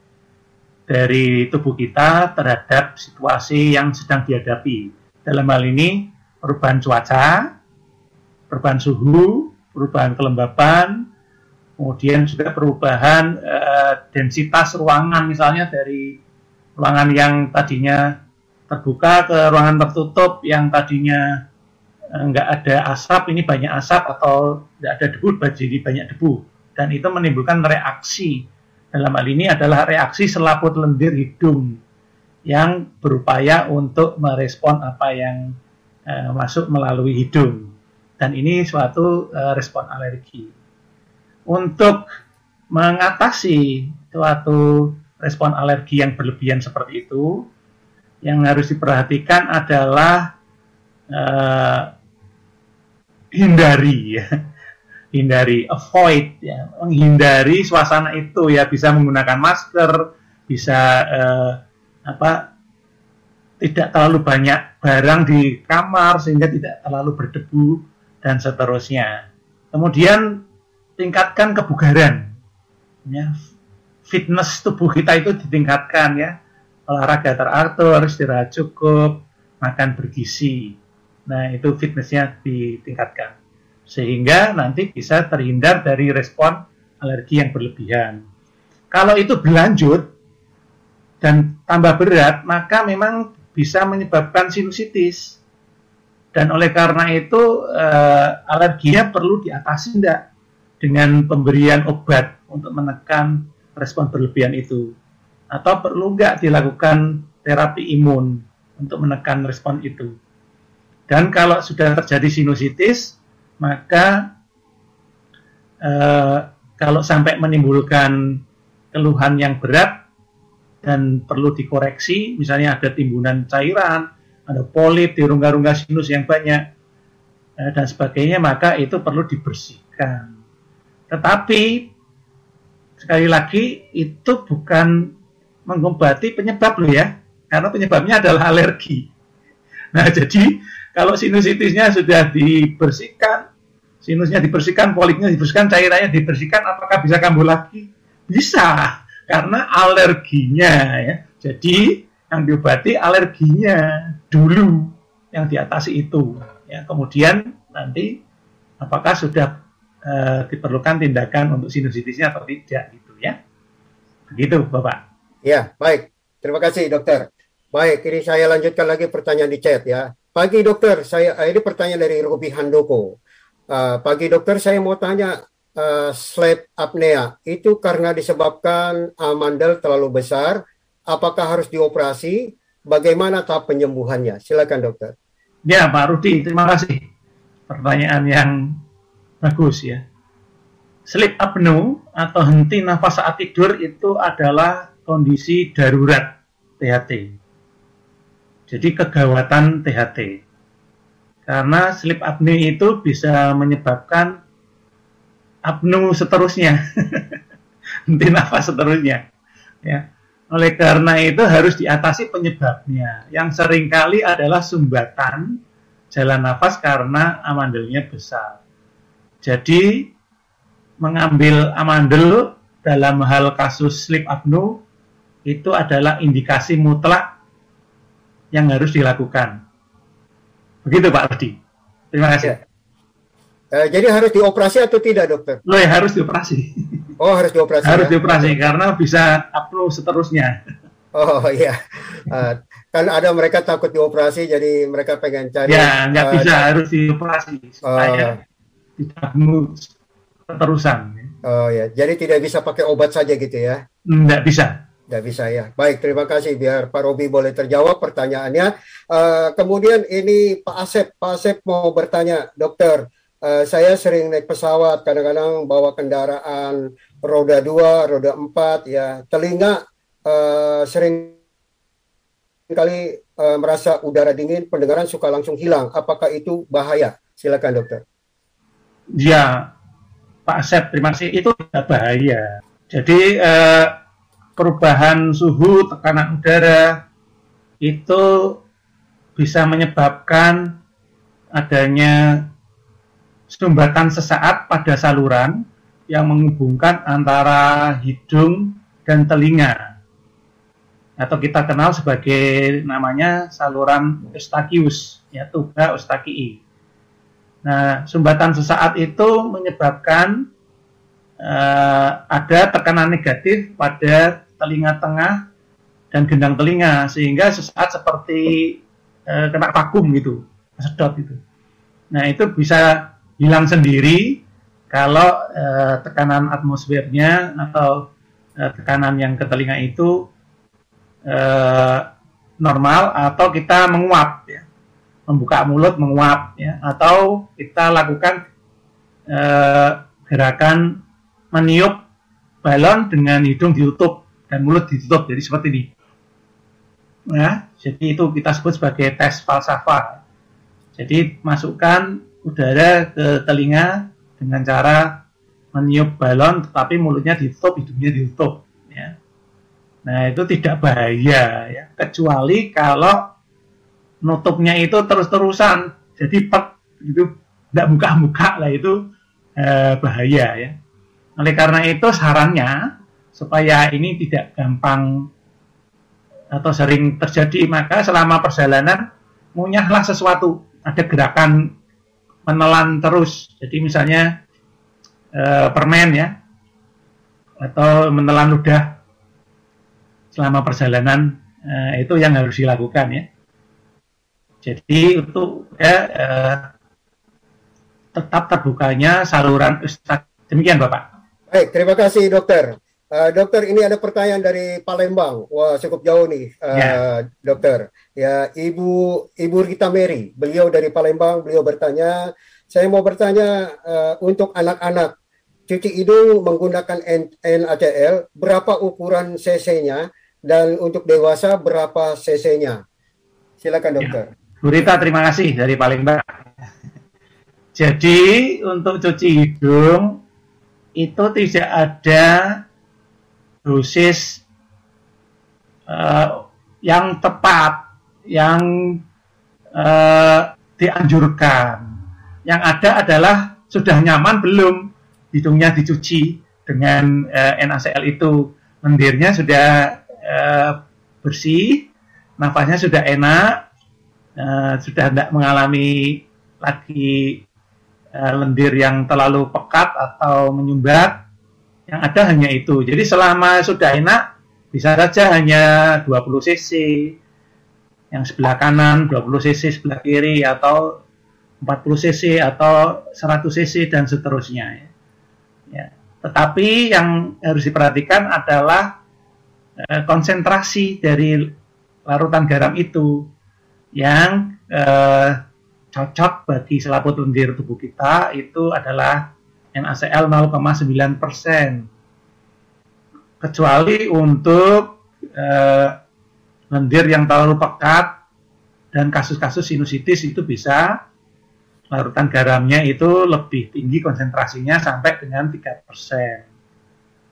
dari tubuh kita terhadap situasi yang sedang dihadapi. Dalam hal ini perubahan cuaca, perubahan suhu, perubahan kelembapan, kemudian juga perubahan eh, densitas ruangan misalnya dari ruangan yang tadinya terbuka ke ruangan tertutup yang tadinya eh, nggak ada asap ini banyak asap atau nggak ada debu jadi banyak debu dan itu menimbulkan reaksi dalam hal ini adalah reaksi selaput lendir hidung yang berupaya untuk merespon apa yang eh, masuk melalui hidung. Dan ini suatu eh, respon alergi. Untuk mengatasi suatu respon alergi yang berlebihan seperti itu yang harus diperhatikan adalah uh, hindari ya hindari avoid ya. Menghindari suasana itu ya. Bisa menggunakan masker bisa uh, apa tidak terlalu banyak barang di kamar sehingga tidak terlalu berdebu dan seterusnya. Kemudian tingkatkan kebugaran ya. Fitness tubuh kita itu ditingkatkan ya. Olahraga teratur, istirahat cukup, makan bergizi. Nah, itu fitnessnya ditingkatkan. Sehingga nanti bisa terhindar dari respon alergi yang berlebihan. Kalau itu berlanjut dan tambah berat, maka memang bisa menyebabkan sinusitis. Dan oleh karena itu, eh, alerginya perlu diatasi enggak dengan pemberian obat untuk menekan respon berlebihan itu atau perlu nggak dilakukan terapi imun untuk menekan respon itu. Dan kalau sudah terjadi sinusitis, maka eh, kalau sampai menimbulkan keluhan yang berat dan perlu dikoreksi, misalnya ada timbunan cairan, ada polip di rongga-rongga sinus yang banyak, eh, dan sebagainya, maka itu perlu dibersihkan. Tetapi sekali lagi itu bukan mengobati penyebab loh ya, karena penyebabnya adalah alergi. Nah, jadi kalau sinusitisnya sudah dibersihkan, sinusnya dibersihkan, polipnya dibersihkan, cairannya dibersihkan, apakah bisa kambuh lagi? Bisa, karena alerginya ya. Jadi yang diobati alerginya dulu yang diatasi itu. Ya, kemudian nanti apakah sudah e, diperlukan tindakan untuk sinusitisnya atau tidak gitu ya. Begitu, Bapak. Ya, baik. Terima kasih, dokter. Baik, ini saya lanjutkan lagi pertanyaan di chat ya. Pagi dokter, saya eh, ini pertanyaan dari Robi Handoko. Uh, pagi dokter, saya mau tanya uh, sleep apnea itu karena disebabkan amandel terlalu besar, apakah harus dioperasi? Bagaimana tahap penyembuhannya? Silakan dokter. Ya, Pak Rudi, terima kasih. Pertanyaan yang bagus ya. Sleep apnea atau henti nafas saat tidur itu adalah kondisi darurat THT. Jadi kegawatan THT. Karena sleep apnea itu bisa menyebabkan apnu seterusnya. Henti nafas seterusnya. Ya. Oleh karena itu harus diatasi penyebabnya. Yang sering kali adalah sumbatan jalan nafas karena amandelnya besar. Jadi mengambil amandel dalam hal kasus sleep apnea itu adalah indikasi mutlak yang harus dilakukan. Begitu Pak Rudi. Terima kasih. Ya. Uh, jadi harus dioperasi atau tidak dokter? Oh ya harus dioperasi. Oh harus dioperasi. harus ya? dioperasi karena bisa upload seterusnya. Oh iya, uh, kan ada mereka takut dioperasi jadi mereka pengen cari. Ya nggak uh, bisa harus dioperasi supaya uh, tidak terusan. Oh ya, jadi tidak bisa pakai obat saja gitu ya? Nggak bisa. Tidak bisa ya. Baik, terima kasih. Biar Pak Robi boleh terjawab pertanyaannya. Uh, kemudian ini Pak Asep. Pak Asep mau bertanya, dokter. Uh, saya sering naik pesawat, kadang-kadang bawa kendaraan roda dua, roda empat, ya telinga eh, sering kali eh, merasa udara dingin, pendengaran suka langsung hilang. Apakah itu bahaya? Silakan dokter. Ya, Pak Asep, terima kasih. Itu bahaya. Jadi eh, perubahan suhu, tekanan udara itu bisa menyebabkan adanya sumbatan sesaat pada saluran yang menghubungkan antara hidung dan telinga atau kita kenal sebagai namanya saluran Eustachius ya tuba Eustachii. Nah, sumbatan sesaat itu menyebabkan eh, ada tekanan negatif pada telinga tengah dan gendang telinga sehingga sesaat seperti eh, kena vakum gitu, sedot itu. Nah, itu bisa hilang sendiri kalau eh, tekanan atmosfernya atau eh, tekanan yang ke telinga itu eh, normal atau kita menguap ya. Membuka mulut menguap ya. Atau kita lakukan eh, gerakan meniup balon dengan hidung ditutup dan mulut ditutup. Jadi seperti ini. Ya jadi itu kita sebut sebagai tes falsafah. Jadi masukkan udara ke telinga dengan cara meniup balon tetapi mulutnya ditutup hidungnya ditutup ya. Nah, itu tidak bahaya ya, kecuali kalau nutupnya itu terus-terusan. Jadi pek itu tidak buka-buka lah itu eh, bahaya ya. Oleh karena itu sarannya supaya ini tidak gampang atau sering terjadi maka selama perjalanan munyahlah sesuatu ada gerakan menelan terus jadi misalnya eh, permen ya atau menelan ludah selama perjalanan eh, itu yang harus dilakukan ya. Jadi untuk ya, eh, tetap terbukanya saluran ustad. Demikian Bapak. Baik, terima kasih dokter. Eh, dokter, ini ada pertanyaan dari Palembang. Wah, cukup jauh nih, eh, Ya. dokter. Ya, Ibu Ibu Rita Mary, beliau dari Palembang, beliau bertanya, saya mau bertanya eh, untuk anak-anak cuci hidung menggunakan NaCl, berapa ukuran cc-nya dan untuk dewasa berapa cc-nya? Silakan dokter. Bu Rita terima kasih dari Palembang. Jadi untuk cuci hidung itu tidak ada dosis eh, yang tepat, yang eh, dianjurkan. Yang ada adalah sudah nyaman belum hidungnya dicuci dengan eh, NaCl itu, lendirnya sudah eh, bersih, nafasnya sudah enak, eh, sudah tidak mengalami lagi eh, lendir yang terlalu pekat atau menyumbat. Yang ada hanya itu. Jadi selama sudah enak, bisa saja hanya 20 cc, yang sebelah kanan 20 cc sebelah kiri atau 40 cc atau 100 cc dan seterusnya. Ya. Ya. Tetapi yang harus diperhatikan adalah eh, konsentrasi dari larutan garam itu yang eh, cocok bagi selaput lendir tubuh kita itu adalah NaCl 0,9 persen. Kecuali untuk eh, lendir yang terlalu pekat dan kasus-kasus sinusitis itu bisa larutan garamnya itu lebih tinggi konsentrasinya sampai dengan 3 persen.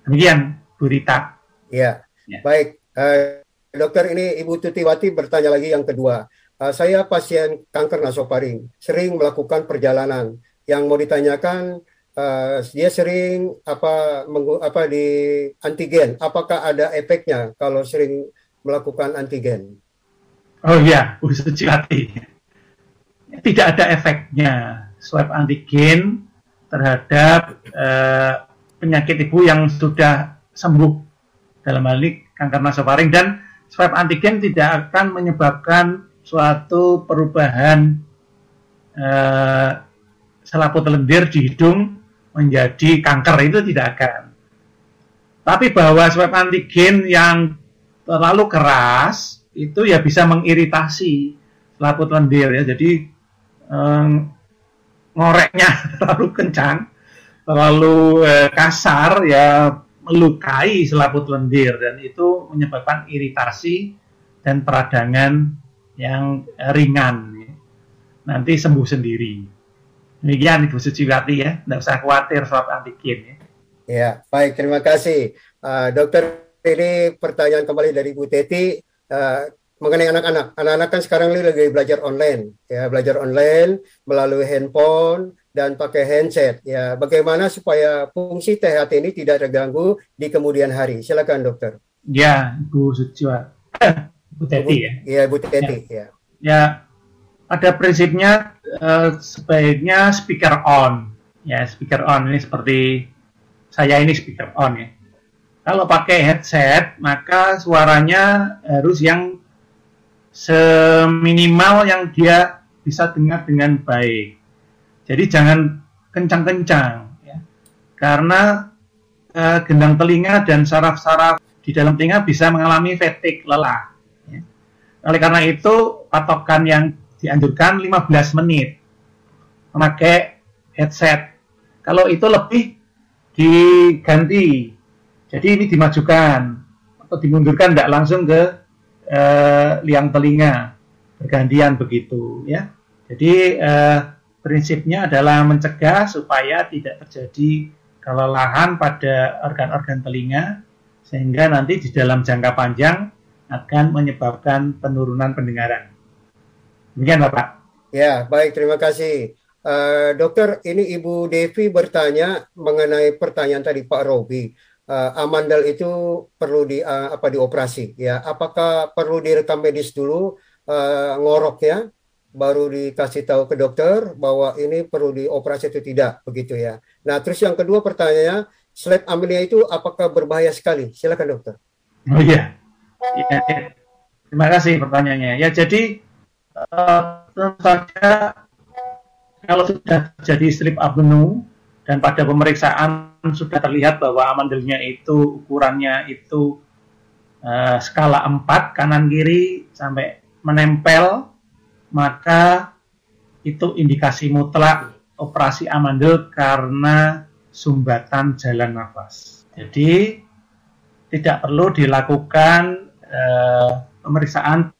Demikian, Bu Rita. Ya, Ya. baik. Eh, dokter ini Ibu Tutiwati bertanya lagi yang kedua. Eh, saya pasien kanker nasofaring, sering melakukan perjalanan. Yang mau ditanyakan, eh, dia sering apa menggu- apa di antigen. Apakah ada efeknya kalau sering melakukan antigen? Oh iya, Bu. Tidak ada efeknya swab antigen terhadap eh, penyakit ibu yang sudah sembuh dalam hal ini kanker nasofaring dan swab antigen tidak akan menyebabkan suatu perubahan eh, selaput lendir di hidung menjadi kanker itu tidak akan. Tapi bahwa swab antigen yang terlalu keras itu ya bisa mengiritasi selaput lendir ya. Jadi em, ngoreknya terlalu kencang, terlalu eh, kasar ya melukai selaput lendir dan itu menyebabkan iritasi dan peradangan yang ringan. Nanti sembuh sendiri. Demikian Ibu Suciwati ya, tidak usah khawatir swab antigen ya. Ya, baik. Terima kasih. Uh, dokter, ini pertanyaan kembali dari Bu Teti uh, mengenai anak-anak. Anak-anak kan sekarang ini lagi belajar online, ya belajar online melalui handphone dan pakai handset. Ya, bagaimana supaya fungsi THT ini tidak terganggu di kemudian hari? Silakan, dokter. Ya, Bu Suciwati. Bu Teti ya. Iya, Bu Teti. Ya. Ya, pada prinsipnya eh, sebaiknya speaker on. Ya, speaker on ini seperti saya ini speaker on ya. Kalau pakai headset, maka suaranya harus yang seminimal yang dia bisa dengar dengan baik. Jadi jangan kencang-kencang, ya. karena eh, gendang telinga dan saraf-saraf di dalam telinga bisa mengalami fatigue lelah. Ya. Oleh karena itu patokan yang dianjurkan 15 menit memakai headset. Kalau itu lebih diganti. Jadi ini dimajukan atau dimundurkan tidak langsung ke eh, liang telinga bergantian begitu ya. Jadi eh, prinsipnya adalah mencegah supaya tidak terjadi kelelahan pada organ-organ telinga sehingga nanti di dalam jangka panjang akan menyebabkan penurunan pendengaran. Demikian Bapak. Ya, baik. Terima kasih. Uh, dokter, ini Ibu Devi bertanya mengenai pertanyaan tadi Pak Robi. Uh, amandel itu perlu di uh, apa dioperasi ya? Apakah perlu direkam medis dulu uh, ngorok ya, baru dikasih tahu ke dokter bahwa ini perlu dioperasi atau tidak begitu ya? Nah, terus yang kedua pertanyaannya, slide amelia itu apakah berbahaya sekali? Silakan dokter. Oh iya. Ya, ya. Terima kasih pertanyaannya. Ya jadi uh, tentu saja kalau sudah terjadi slip apnu dan pada pemeriksaan sudah terlihat bahwa amandelnya itu ukurannya itu uh, skala 4 kanan kiri sampai menempel maka itu indikasi mutlak operasi amandel karena sumbatan jalan nafas. Jadi tidak perlu dilakukan uh, pemeriksaan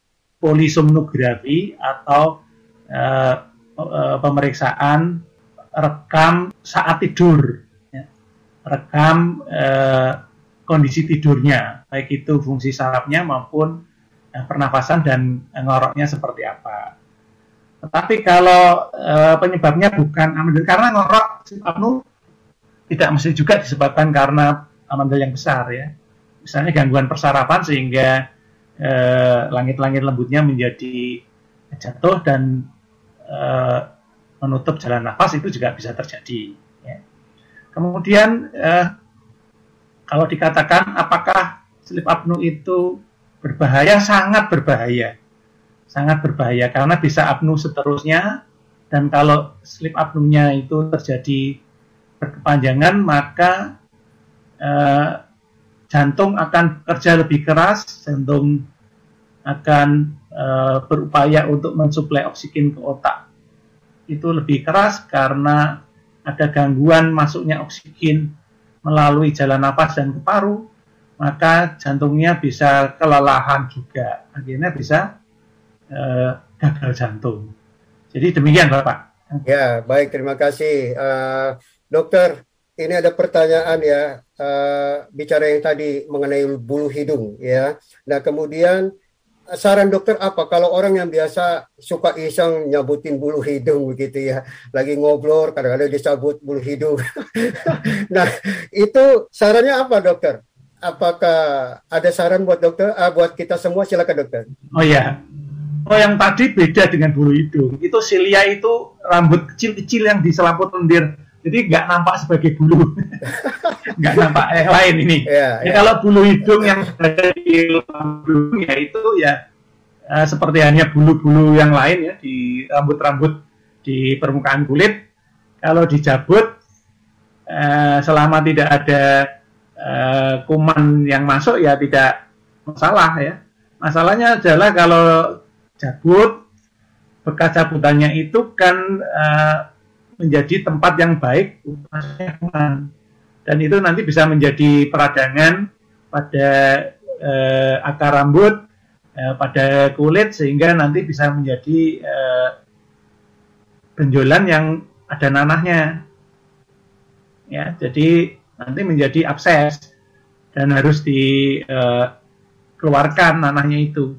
polisomnografi atau uh, uh, pemeriksaan rekam saat tidur, ya. rekam uh, kondisi tidurnya, baik itu fungsi sarafnya maupun pernafasan dan ngoroknya seperti apa. Tetapi kalau uh, penyebabnya bukan amandel karena ngorok apnu tidak mesti juga disebabkan karena amandel yang besar ya. Misalnya gangguan persarafan sehingga langit-langit eh, lembutnya menjadi jatuh dan eh, menutup jalan nafas itu juga bisa terjadi. Ya. Kemudian eh, kalau dikatakan apakah sleep apnu itu berbahaya, sangat berbahaya, sangat berbahaya karena bisa apnu seterusnya dan kalau sleep apnunya itu terjadi berkepanjangan maka eh, jantung akan kerja lebih keras, jantung akan uh, berupaya untuk mensuplai oksigen ke otak. Itu lebih keras karena ada gangguan masuknya oksigen melalui jalan nafas dan ke paru, maka jantungnya bisa kelelahan juga. Akhirnya bisa uh, gagal jantung. Jadi demikian Bapak. Ya, baik. Terima kasih. Uh, dokter, ini ada pertanyaan ya uh, bicara yang tadi mengenai bulu hidung ya. Nah kemudian saran dokter apa kalau orang yang biasa suka iseng nyabutin bulu hidung begitu ya, lagi ngobrol kadang-kadang disabut bulu hidung. nah itu sarannya apa dokter? Apakah ada saran buat dokter? Uh, buat kita semua silakan dokter. Oh ya. Oh yang tadi beda dengan bulu hidung. Itu silia itu rambut kecil-kecil yang di selaput lendir jadi nggak nampak sebagai bulu, nggak nampak yang lain ini. Yeah, ya, yeah. Kalau bulu hidung yang ada di hidung ya itu ya uh, seperti hanya bulu-bulu yang lain ya di rambut-rambut di permukaan kulit. Kalau dicabut uh, selama tidak ada uh, kuman yang masuk ya tidak masalah ya. Masalahnya adalah kalau cabut bekas cabutannya itu kan uh, menjadi tempat yang baik dan itu nanti bisa menjadi peradangan pada eh, akar rambut, eh, pada kulit sehingga nanti bisa menjadi eh, benjolan yang ada nanahnya. Ya, jadi nanti menjadi abses dan harus dikeluarkan nanahnya itu.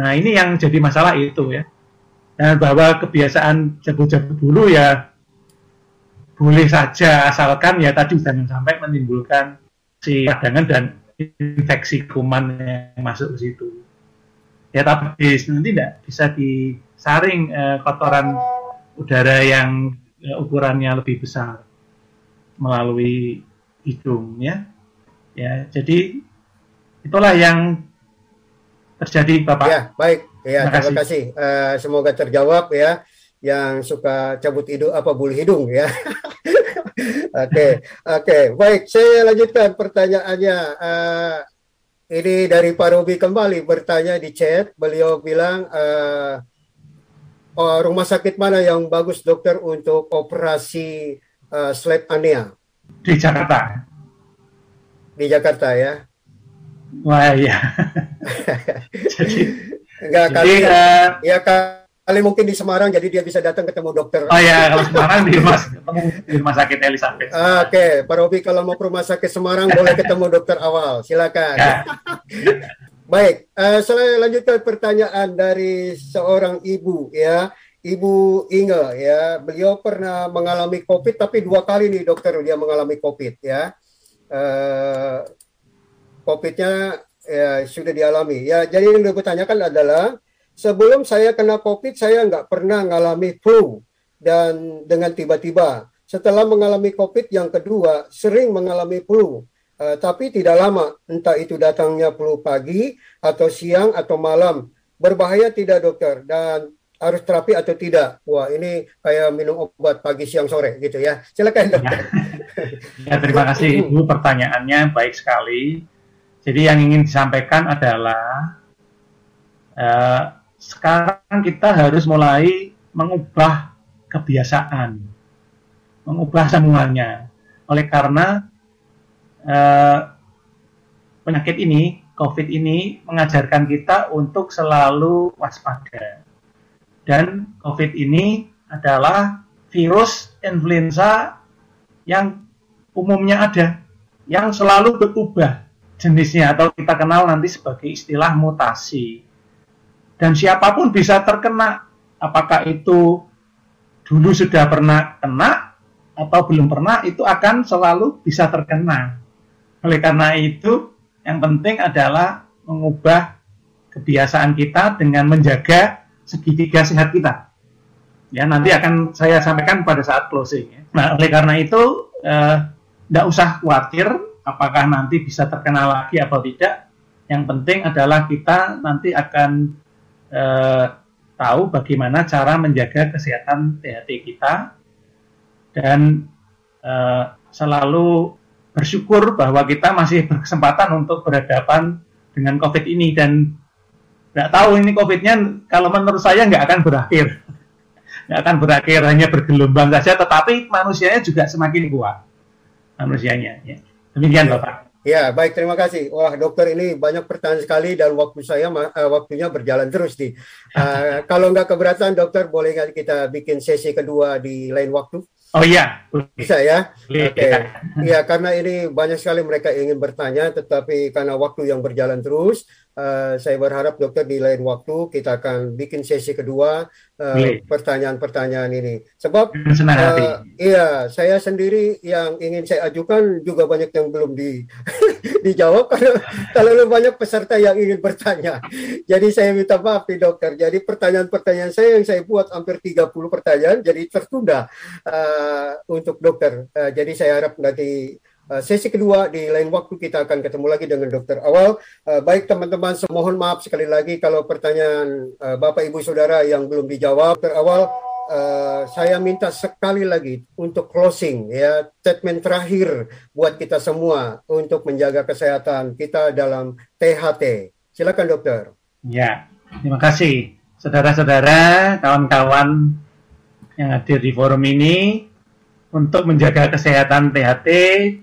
Nah, ini yang jadi masalah itu ya. Dan bahwa kebiasaan jago-jago dulu ya boleh saja asalkan ya tadi jangan sampai menimbulkan si radangan dan infeksi kuman yang masuk ke situ. Ya tapi nanti tidak bisa disaring eh, kotoran udara yang eh, ukurannya lebih besar melalui hidung ya. Ya, jadi itulah yang terjadi Bapak. Ya, baik. Ya, Terima terima kasih. Eh, semoga terjawab ya yang suka cabut hidung apa bulu hidung ya. Oke, oke, baik. Saya lanjutkan pertanyaannya. Eh, ini dari Pak Robi kembali bertanya di chat. Beliau bilang eh, oh, rumah sakit mana yang bagus dokter untuk operasi eh, sleep apnea Di Jakarta. di Jakarta ya? Wah iya. jadi Enggak kali eh, ya kali mungkin di Semarang jadi dia bisa datang ketemu dokter. oh ya kalau sekarang di rumah di rumah sakit Elizabeth. Ah, Oke, Pak Robi kalau mau ke rumah sakit Semarang boleh ketemu dokter awal. Silakan. Ya. Baik, eh, saya lanjutkan pertanyaan dari seorang ibu ya. Ibu Inge ya, beliau pernah mengalami COVID tapi dua kali nih dokter dia mengalami COVID ya. Eh, COVID-nya ya, sudah dialami. Ya, jadi yang gue tanyakan adalah sebelum saya kena COVID saya nggak pernah mengalami flu dan dengan tiba-tiba setelah mengalami COVID yang kedua sering mengalami flu. Eh, tapi tidak lama, entah itu datangnya flu pagi atau siang atau malam. Berbahaya tidak dokter dan harus terapi atau tidak? Wah ini kayak minum obat pagi siang sore gitu ya. Silakan dokter. Ya, terima kasih Ibu pertanyaannya baik sekali. Jadi yang ingin disampaikan adalah eh, sekarang kita harus mulai mengubah kebiasaan, mengubah semuanya. Oleh karena eh, penyakit ini, COVID ini mengajarkan kita untuk selalu waspada. Dan COVID ini adalah virus influenza yang umumnya ada, yang selalu berubah jenisnya atau kita kenal nanti sebagai istilah mutasi. Dan siapa pun bisa terkena, apakah itu dulu sudah pernah kena atau belum pernah, itu akan selalu bisa terkena. Oleh karena itu, yang penting adalah mengubah kebiasaan kita dengan menjaga segitiga sehat kita. Ya, nanti akan saya sampaikan pada saat closing. ya. Nah, oleh karena itu, tidak usah khawatir apakah nanti bisa terkena lagi atau tidak. Yang penting adalah kita nanti akan eh, tahu bagaimana cara menjaga kesehatan THT kita dan eh, selalu bersyukur bahwa kita masih berkesempatan untuk berhadapan dengan COVID ini dan nggak tahu ini COVID-nya kalau menurut saya nggak akan berakhir nggak akan berakhir hanya bergelombang saja tetapi manusianya juga semakin kuat manusianya ya. Demikian bapak Ya, baik terima kasih. Wah, dokter ini banyak pertanyaan sekali dan waktu saya eh, waktunya berjalan terus nih. Eh, kalau nggak keberatan, dokter boleh nggak kita bikin sesi kedua di lain waktu? Oh iya Bisa ya? Boleh. Oke. Ya, karena ini banyak sekali mereka ingin bertanya, tetapi karena waktu yang berjalan terus, eh, saya berharap dokter di lain waktu kita akan bikin sesi kedua eh, pertanyaan-pertanyaan ini. Sebab Eh, iya, saya sendiri yang ingin saya ajukan juga banyak yang belum di dijawab karena terlalu banyak peserta yang ingin bertanya. Jadi saya minta maaf nih dokter. Jadi pertanyaan-pertanyaan saya yang saya buat hampir 30 pertanyaan jadi tertunda eh, untuk dokter. Eh, jadi saya harap nanti eh, sesi kedua di lain waktu kita akan ketemu lagi dengan dokter awal. Eh, baik teman-teman, semohon maaf sekali lagi kalau pertanyaan eh, Bapak Ibu Saudara yang belum dijawab. Dokter awal Eh, saya minta sekali lagi untuk closing ya statement terakhir buat kita semua untuk menjaga kesehatan kita dalam THT. Silakan dokter. Ya, terima kasih. Saudara-saudara, kawan-kawan yang hadir di forum ini, untuk menjaga kesehatan THT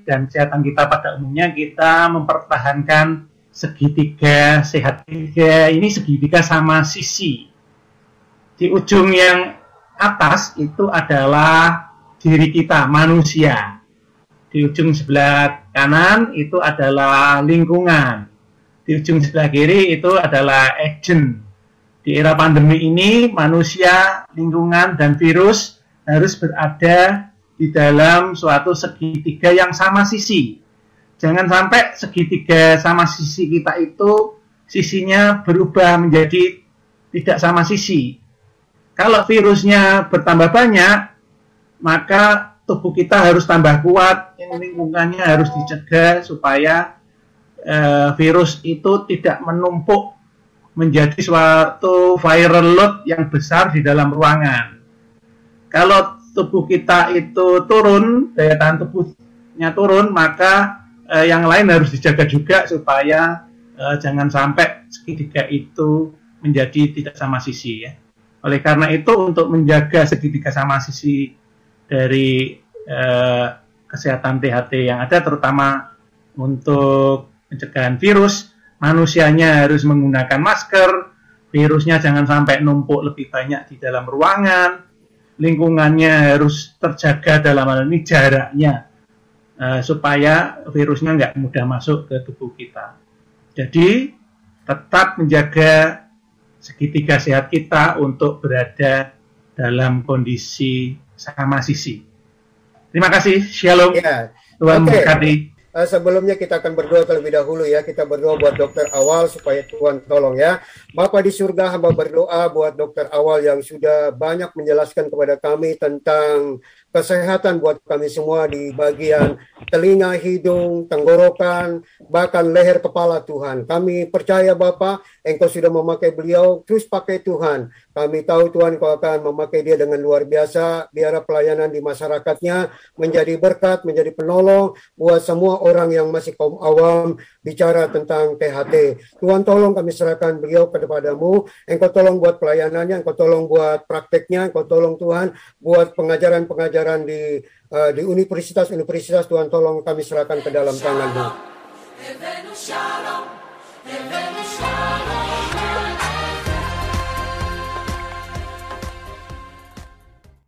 dan kesehatan kita pada umumnya kita mempertahankan segitiga sehat tiga ini segitiga sama sisi di ujung yang atas itu adalah diri kita manusia di ujung sebelah kanan itu adalah lingkungan di ujung sebelah kiri itu adalah agent di era pandemi ini manusia lingkungan dan virus harus berada di dalam suatu segitiga yang sama sisi. Jangan sampai segitiga sama sisi kita itu sisinya berubah menjadi tidak sama sisi. Kalau virusnya bertambah banyak, maka tubuh kita harus tambah kuat, lingkungannya harus dicegah supaya eh, virus itu tidak menumpuk menjadi suatu viral load yang besar di dalam ruangan. Kalau tubuh kita itu turun, daya tahan tubuhnya turun, maka eh, yang lain harus dijaga juga supaya eh, jangan sampai segitiga itu menjadi tidak sama sisi ya. Oleh karena itu untuk menjaga segitiga sama sisi dari eh, kesehatan THT yang ada terutama untuk pencegahan virus, manusianya harus menggunakan masker, virusnya jangan sampai numpuk lebih banyak di dalam ruangan, lingkungannya harus terjaga dalam hal ini jaraknya uh, supaya virusnya nggak mudah masuk ke tubuh kita. Jadi tetap menjaga segitiga sehat kita untuk berada dalam kondisi sama sisi. Terima kasih. Shalom. Ya. Tuhan Oke. memberkati. Uh, sebelumnya kita akan berdoa terlebih dahulu ya. Kita berdoa buat dokter awal supaya Tuhan tolong ya. Bapa di surga hamba berdoa buat dokter awal yang sudah banyak menjelaskan kepada kami tentang kesehatan buat kami semua di bagian telinga, hidung, tenggorokan, bahkan leher kepala Tuhan. Kami percaya Bapak, Engkau sudah memakai beliau, terus pakai Tuhan. Kami tahu Tuhan Engkau akan memakai dia dengan luar biasa, biar pelayanan di masyarakatnya menjadi berkat, menjadi penolong buat semua orang yang masih kaum awam bicara tentang THT. Tuhan tolong kami serahkan beliau kepadamu, Engkau tolong buat pelayanannya, Engkau tolong buat prakteknya, Engkau tolong Tuhan buat pengajaran-pengajaran di uh, di universitas-universitas Tuhan tolong kami serahkan ke dalam tangan-Mu. Shalom,